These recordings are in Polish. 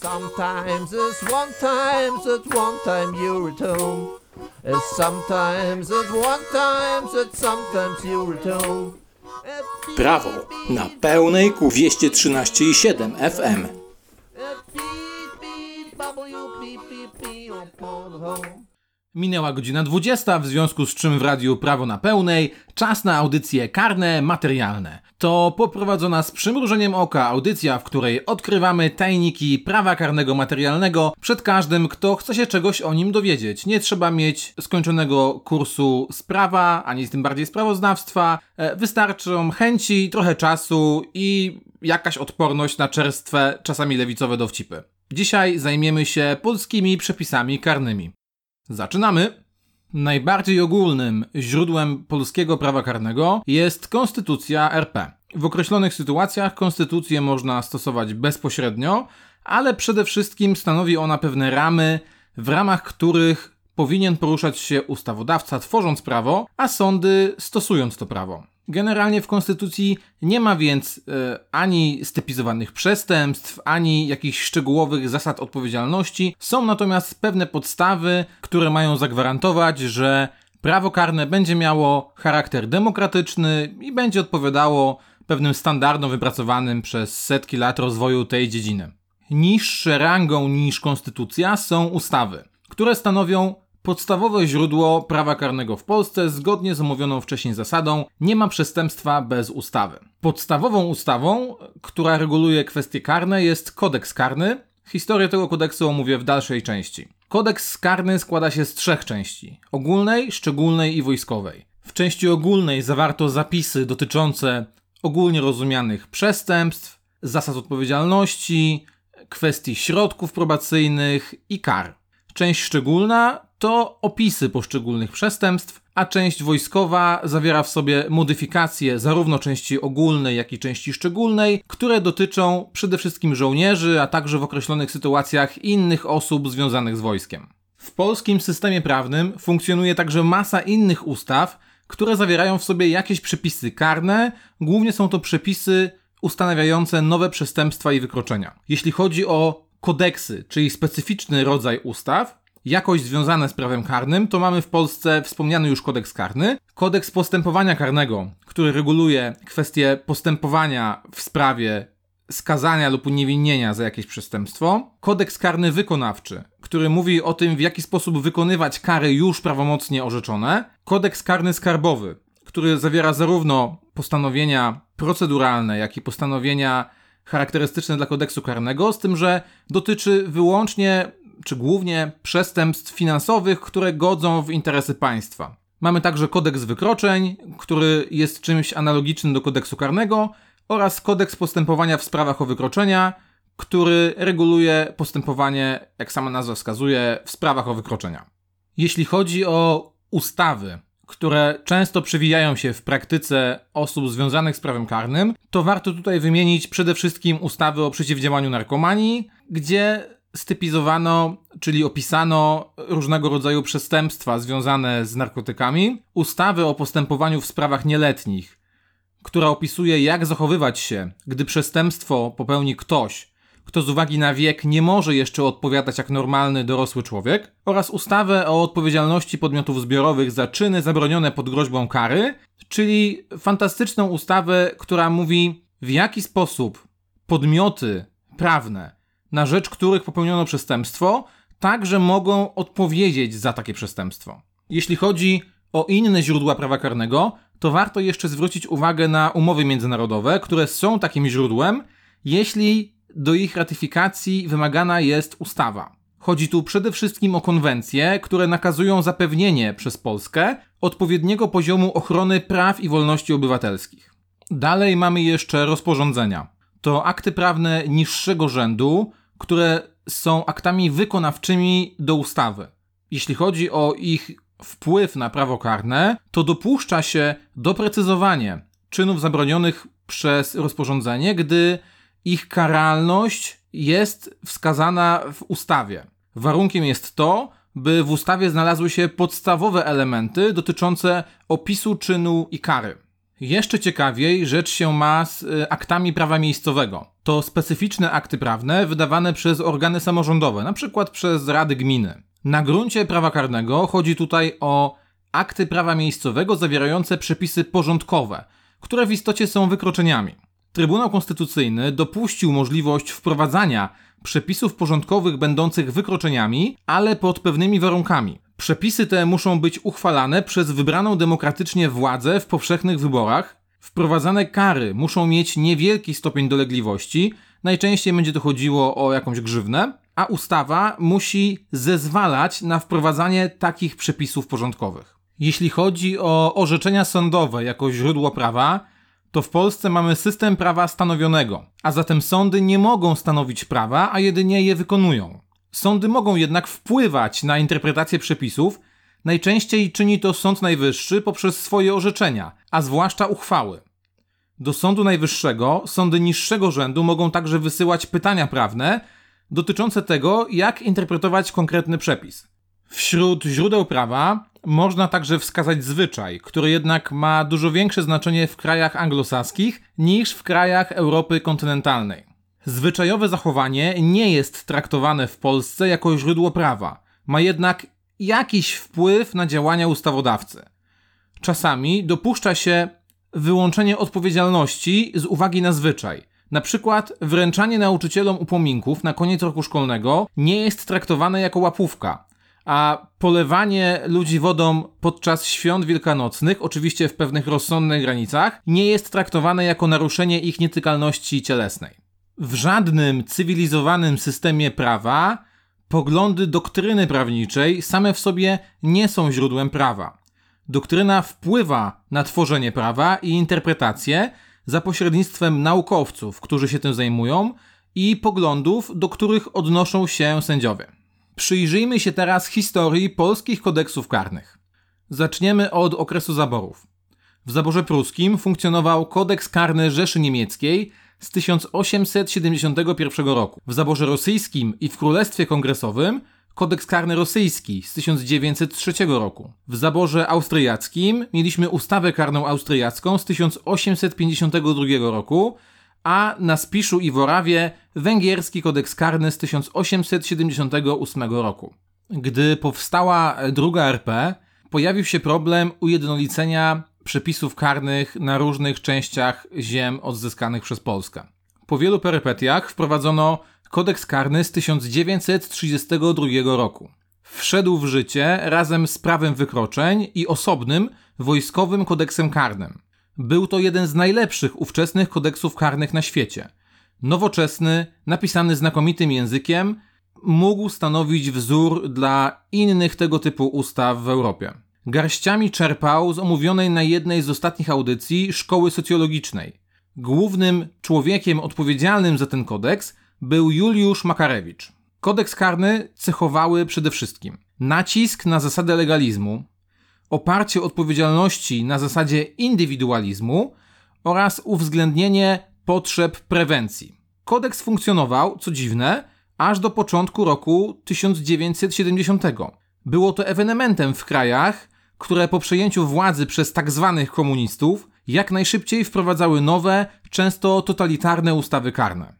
Sometimes it's one time, it's one time you're at home. It's sometimes it's one time, it's sometimes you're at home. Prawo na pełnej ku 213,7 FM. Minęła godzina 20, w związku z czym w Radiu Prawo na Pełnej czas na audycje karne, materialne. To poprowadzona z przymrużeniem oka audycja, w której odkrywamy tajniki prawa karnego materialnego przed każdym, kto chce się czegoś o nim dowiedzieć. Nie trzeba mieć skończonego kursu z prawa, ani tym bardziej sprawozdawstwa. E, wystarczą chęci, trochę czasu i jakaś odporność na czerstwe, czasami lewicowe dowcipy. Dzisiaj zajmiemy się polskimi przepisami karnymi. Zaczynamy! Najbardziej ogólnym źródłem polskiego prawa karnego jest Konstytucja RP. W określonych sytuacjach konstytucję można stosować bezpośrednio, ale przede wszystkim stanowi ona pewne ramy, w ramach których powinien poruszać się ustawodawca tworząc prawo, a sądy stosując to prawo. Generalnie w Konstytucji nie ma więc e, ani stypizowanych przestępstw, ani jakichś szczegółowych zasad odpowiedzialności. Są natomiast pewne podstawy, które mają zagwarantować, że prawo karne będzie miało charakter demokratyczny i będzie odpowiadało pewnym standardom wypracowanym przez setki lat rozwoju tej dziedziny. Niższe rangą niż konstytucja są ustawy, które stanowią Podstawowe źródło prawa karnego w Polsce, zgodnie z omówioną wcześniej zasadą, nie ma przestępstwa bez ustawy. Podstawową ustawą, która reguluje kwestie karne, jest kodeks karny. Historię tego kodeksu omówię w dalszej części. Kodeks karny składa się z trzech części: ogólnej, szczególnej i wojskowej. W części ogólnej zawarto zapisy dotyczące ogólnie rozumianych przestępstw, zasad odpowiedzialności, kwestii środków probacyjnych i kar. Część szczególna to opisy poszczególnych przestępstw, a część wojskowa zawiera w sobie modyfikacje zarówno części ogólnej, jak i części szczególnej, które dotyczą przede wszystkim żołnierzy, a także w określonych sytuacjach innych osób związanych z wojskiem. W polskim systemie prawnym funkcjonuje także masa innych ustaw, które zawierają w sobie jakieś przepisy karne, głównie są to przepisy ustanawiające nowe przestępstwa i wykroczenia. Jeśli chodzi o kodeksy, czyli specyficzny rodzaj ustaw, jakoś związane z prawem karnym, to mamy w Polsce wspomniany już kodeks karny, kodeks postępowania karnego, który reguluje kwestie postępowania w sprawie skazania lub uniewinnienia za jakieś przestępstwo, kodeks karny wykonawczy, który mówi o tym, w jaki sposób wykonywać kary już prawomocnie orzeczone, kodeks karny skarbowy, który zawiera zarówno postanowienia proceduralne, jak i postanowienia charakterystyczne dla kodeksu karnego, z tym, że dotyczy wyłącznie czy głównie przestępstw finansowych, które godzą w interesy państwa. Mamy także kodeks wykroczeń, który jest czymś analogicznym do kodeksu karnego, oraz kodeks postępowania w sprawach o wykroczenia, który reguluje postępowanie, jak sama nazwa wskazuje, w sprawach o wykroczenia. Jeśli chodzi o ustawy, które często przewijają się w praktyce osób związanych z prawem karnym, to warto tutaj wymienić przede wszystkim ustawy o przeciwdziałaniu narkomanii, gdzie stypizowano, czyli opisano różnego rodzaju przestępstwa związane z narkotykami, ustawy o postępowaniu w sprawach nieletnich, która opisuje, jak zachowywać się, gdy przestępstwo popełni ktoś, kto z uwagi na wiek nie może jeszcze odpowiadać jak normalny dorosły człowiek, oraz ustawę o odpowiedzialności podmiotów zbiorowych za czyny zabronione pod groźbą kary, czyli fantastyczną ustawę, która mówi, w jaki sposób podmioty prawne na rzecz których popełniono przestępstwo, także mogą odpowiedzieć za takie przestępstwo. Jeśli chodzi o inne źródła prawa karnego, to warto jeszcze zwrócić uwagę na umowy międzynarodowe, które są takim źródłem, jeśli do ich ratyfikacji wymagana jest ustawa. Chodzi tu przede wszystkim o konwencje, które nakazują zapewnienie przez Polskę odpowiedniego poziomu ochrony praw i wolności obywatelskich. Dalej mamy jeszcze rozporządzenia. To akty prawne niższego rzędu, które są aktami wykonawczymi do ustawy. Jeśli chodzi o ich wpływ na prawo karne, to dopuszcza się doprecyzowanie czynów zabronionych przez rozporządzenie, gdy ich karalność jest wskazana w ustawie. Warunkiem jest to, by w ustawie znalazły się podstawowe elementy dotyczące opisu czynu i kary. Jeszcze ciekawiej rzecz się ma z y, aktami prawa miejscowego. To specyficzne akty prawne wydawane przez organy samorządowe, np. przez rady gminy. Na gruncie prawa karnego chodzi tutaj o akty prawa miejscowego zawierające przepisy porządkowe, które w istocie są wykroczeniami. Trybunał Konstytucyjny dopuścił możliwość wprowadzania przepisów porządkowych będących wykroczeniami, ale pod pewnymi warunkami. Przepisy te muszą być uchwalane przez wybraną demokratycznie władzę w powszechnych wyborach. Wprowadzane kary muszą mieć niewielki stopień dolegliwości, najczęściej będzie to chodziło o jakąś grzywnę, a ustawa musi zezwalać na wprowadzanie takich przepisów porządkowych. Jeśli chodzi o orzeczenia sądowe jako źródło prawa, to w Polsce mamy system prawa stanowionego, a zatem sądy nie mogą stanowić prawa, a jedynie je wykonują. Sądy mogą jednak wpływać na interpretację przepisów, najczęściej czyni to Sąd Najwyższy poprzez swoje orzeczenia, a zwłaszcza uchwały. Do Sądu Najwyższego sądy niższego rzędu mogą także wysyłać pytania prawne dotyczące tego, jak interpretować konkretny przepis. Wśród źródeł prawa można także wskazać zwyczaj, który jednak ma dużo większe znaczenie w krajach anglosaskich niż w krajach Europy kontynentalnej. Zwyczajowe zachowanie nie jest traktowane w Polsce jako źródło prawa, ma jednak jakiś wpływ na działania ustawodawcy. Czasami dopuszcza się wyłączenie odpowiedzialności z uwagi na zwyczaj. Na przykład wręczanie nauczycielom upominków na koniec roku szkolnego nie jest traktowane jako łapówka, a polewanie ludzi wodą podczas świąt wielkanocnych, oczywiście w pewnych rozsądnych granicach, nie jest traktowane jako naruszenie ich nietykalności cielesnej. W żadnym cywilizowanym systemie prawa poglądy doktryny prawniczej same w sobie nie są źródłem prawa. Doktryna wpływa na tworzenie prawa i interpretację za pośrednictwem naukowców, którzy się tym zajmują, i poglądów, do których odnoszą się sędziowie. Przyjrzyjmy się teraz historii polskich kodeksów karnych. Zaczniemy od okresu zaborów. W zaborze pruskim funkcjonował kodeks karny Rzeszy Niemieckiej z 1871 roku. W zaborze rosyjskim i w Królestwie Kongresowym kodeks karny rosyjski z 1903 roku. W zaborze austriackim mieliśmy ustawę karną austriacką z 1852 roku, a na Spiszu i Worawie węgierski kodeks karny z 1878 roku. Gdy powstała druga RP, pojawił się problem ujednolicenia przepisów karnych na różnych częściach ziem odzyskanych przez Polskę. Po wielu perypetiach wprowadzono kodeks karny z 1932 roku. Wszedł w życie razem z prawem wykroczeń i osobnym wojskowym kodeksem karnym. Był to jeden z najlepszych ówczesnych kodeksów karnych na świecie. Nowoczesny, napisany znakomitym językiem, mógł stanowić wzór dla innych tego typu ustaw w Europie. Garściami czerpał z omówionej na jednej z ostatnich audycji szkoły socjologicznej. Głównym człowiekiem odpowiedzialnym za ten kodeks był Juliusz Makarewicz. Kodeks karny cechowały przede wszystkim nacisk na zasadę legalizmu, oparcie odpowiedzialności na zasadzie indywidualizmu oraz uwzględnienie potrzeb prewencji. Kodeks funkcjonował, co dziwne, aż do początku roku 1970. Było to ewenementem w krajach, które po przejęciu władzy przez tak zwanych komunistów jak najszybciej wprowadzały nowe, często totalitarne ustawy karne.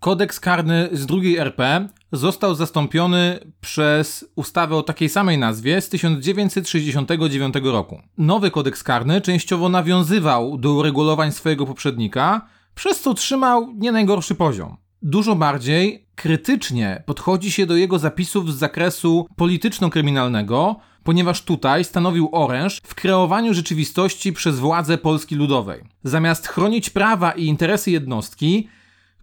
Kodeks karny z drugiej RP został zastąpiony przez ustawę o takiej samej nazwie z 1969 roku. Nowy kodeks karny częściowo nawiązywał do uregulowań swojego poprzednika, przez co trzymał nie najgorszy poziom. Dużo bardziej krytycznie podchodzi się do jego zapisów z zakresu polityczno-kryminalnego, ponieważ tutaj stanowił oręż w kreowaniu rzeczywistości przez władze Polski Ludowej. Zamiast chronić prawa i interesy jednostki,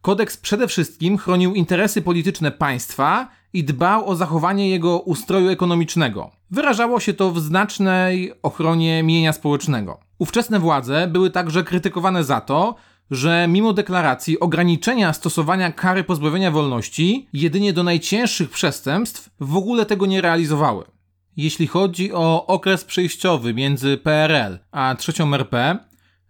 kodeks przede wszystkim chronił interesy polityczne państwa i dbał o zachowanie jego ustroju ekonomicznego. Wyrażało się to w znacznej ochronie mienia społecznego. Ówczesne władze były także krytykowane za to, że mimo deklaracji ograniczenia stosowania kary pozbawienia wolności jedynie do najcięższych przestępstw w ogóle tego nie realizowały. Jeśli chodzi o okres przejściowy między PRL a trzecią RP,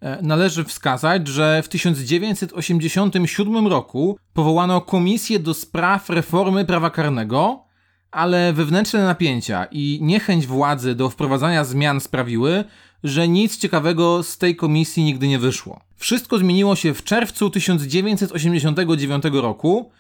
e, należy wskazać, że w 1987 roku powołano Komisję do Spraw Reformy Prawa Karnego, ale wewnętrzne napięcia i niechęć władzy do wprowadzania zmian sprawiły, że nic ciekawego z tej komisji nigdy nie wyszło. Wszystko zmieniło się w czerwcu 1989 roku.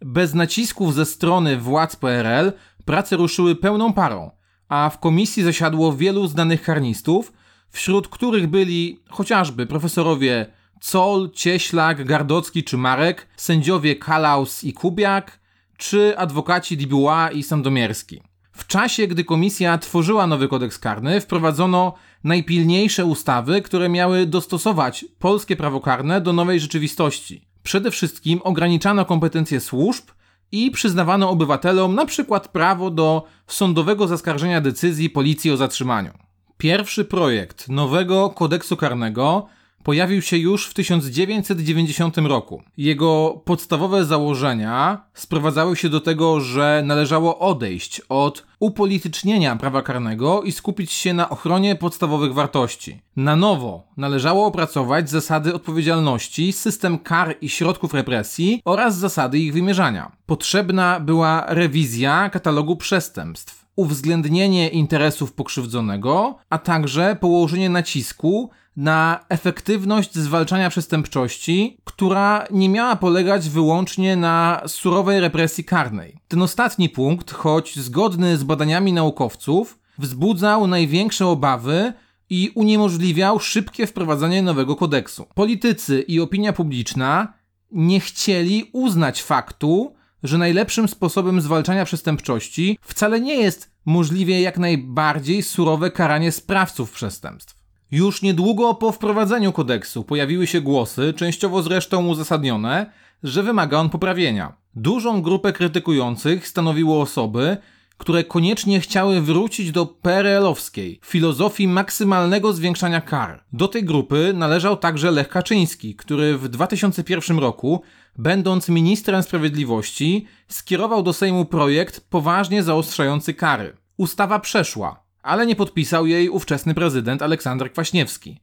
Bez nacisków ze strony władz PRL prace ruszyły pełną parą, a w komisji zasiadło wielu znanych karnistów, wśród których byli chociażby profesorowie Col, Cieślak, Gardocki czy Marek, sędziowie Kalaus i Kubiak, czy adwokaci Dubois i Sandomierski. W czasie, gdy komisja tworzyła nowy kodeks karny, wprowadzono najpilniejsze ustawy, które miały dostosować polskie prawo karne do nowej rzeczywistości. Przede wszystkim ograniczano kompetencje służb i przyznawano obywatelom na przykład prawo do sądowego zaskarżenia decyzji policji o zatrzymaniu. Pierwszy projekt nowego kodeksu karnego pojawił się już w 1990 roku. Jego podstawowe założenia sprowadzały się do tego, że należało odejść od upolitycznienia prawa karnego i skupić się na ochronie podstawowych wartości. Na nowo należało opracować zasady odpowiedzialności, system kar i środków represji oraz zasady ich wymierzania. Potrzebna była rewizja katalogu przestępstw uwzględnienie interesów pokrzywdzonego, a także położenie nacisku na efektywność zwalczania przestępczości, która nie miała polegać wyłącznie na surowej represji karnej. Ten ostatni punkt, choć zgodny z badaniami naukowców, wzbudzał największe obawy i uniemożliwiał szybkie wprowadzenie nowego kodeksu. Politycy i opinia publiczna nie chcieli uznać faktu, że najlepszym sposobem zwalczania przestępczości wcale nie jest możliwie jak najbardziej surowe karanie sprawców przestępstw. Już niedługo po wprowadzeniu kodeksu pojawiły się głosy, częściowo zresztą uzasadnione, że wymaga on poprawienia. Dużą grupę krytykujących stanowiło osoby, które koniecznie chciały wrócić do PRL-owskiej filozofii maksymalnego zwiększania kar. Do tej grupy należał także Lech Kaczyński, który w 2001 roku, będąc ministrem sprawiedliwości, skierował do Sejmu projekt poważnie zaostrzający kary. Ustawa przeszła, ale nie podpisał jej ówczesny prezydent Aleksander Kwaśniewski.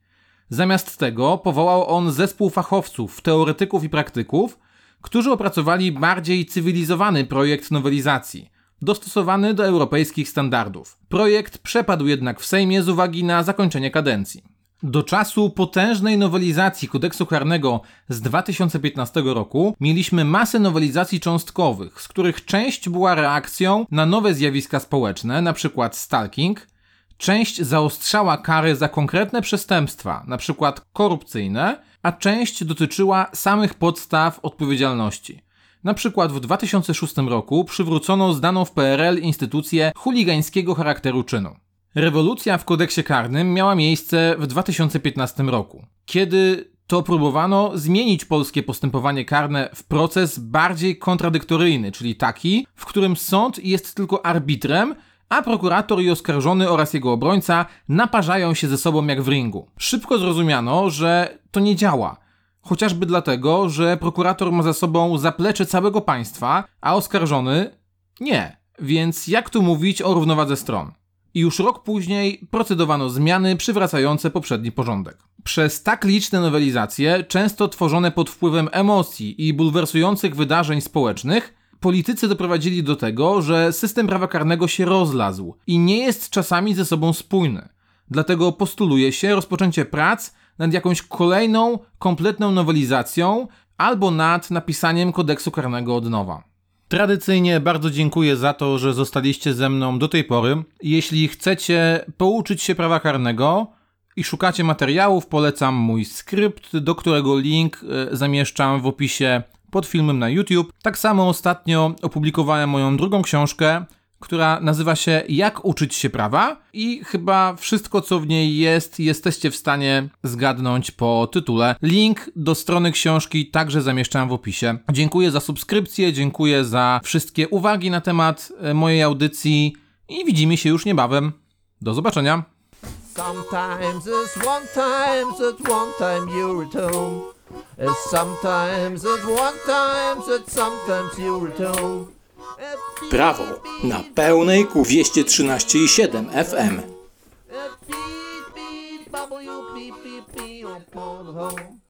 Zamiast tego powołał on zespół fachowców, teoretyków i praktyków, którzy opracowali bardziej cywilizowany projekt nowelizacji, dostosowany do europejskich standardów. Projekt przepadł jednak w Sejmie z uwagi na zakończenie kadencji. Do czasu potężnej nowelizacji kodeksu karnego z 2015 roku mieliśmy masę nowelizacji cząstkowych, z których część była reakcją na nowe zjawiska społeczne, np. stalking, część zaostrzała kary za konkretne przestępstwa, np. korupcyjne, a część dotyczyła samych podstaw odpowiedzialności. Na przykład w 2006 roku przywrócono znaną w PRL instytucję chuligańskiego charakteru czynu. Rewolucja w kodeksie karnym miała miejsce w 2015 roku, kiedy to próbowano zmienić polskie postępowanie karne w proces bardziej kontradyktoryjny, czyli taki, w którym sąd jest tylko arbitrem, a prokurator i oskarżony oraz jego obrońca naparzają się ze sobą jak w ringu. Szybko zrozumiano, że to nie działa. Chociażby dlatego, że prokurator ma za sobą zaplecze całego państwa, a oskarżony nie. Więc jak tu mówić o równowadze stron? I już rok później procedowano zmiany przywracające poprzedni porządek. Przez tak liczne nowelizacje, często tworzone pod wpływem emocji i bulwersujących wydarzeń społecznych, politycy doprowadzili do tego, że system prawa karnego się rozlazł i nie jest czasami ze sobą spójny. Dlatego postuluje się rozpoczęcie prac nad jakąś kolejną, kompletną nowelizacją albo nad napisaniem kodeksu karnego od nowa. Tradycyjnie bardzo dziękuję za to, że zostaliście ze mną do tej pory. Jeśli chcecie pouczyć się prawa karnego i szukacie materiałów, polecam mój skrypt, do którego link e, zamieszczam w opisie pod filmem na YouTube. Tak samo ostatnio opublikowałem moją drugą książkę, która nazywa się Jak uczyć się prawa i chyba wszystko co w niej jest jesteście w stanie zgadnąć po tytule. Link do strony książki także zamieszczam w opisie. Dziękuję za subskrypcję, dziękuję za wszystkie uwagi na temat e, mojej audycji i widzimy się już niebawem. Do zobaczenia. Sometimes it's one it's one time you're at home. It's sometimes it's one it's sometimes you're at home. Prawo na pełnej ku 213,7 FM.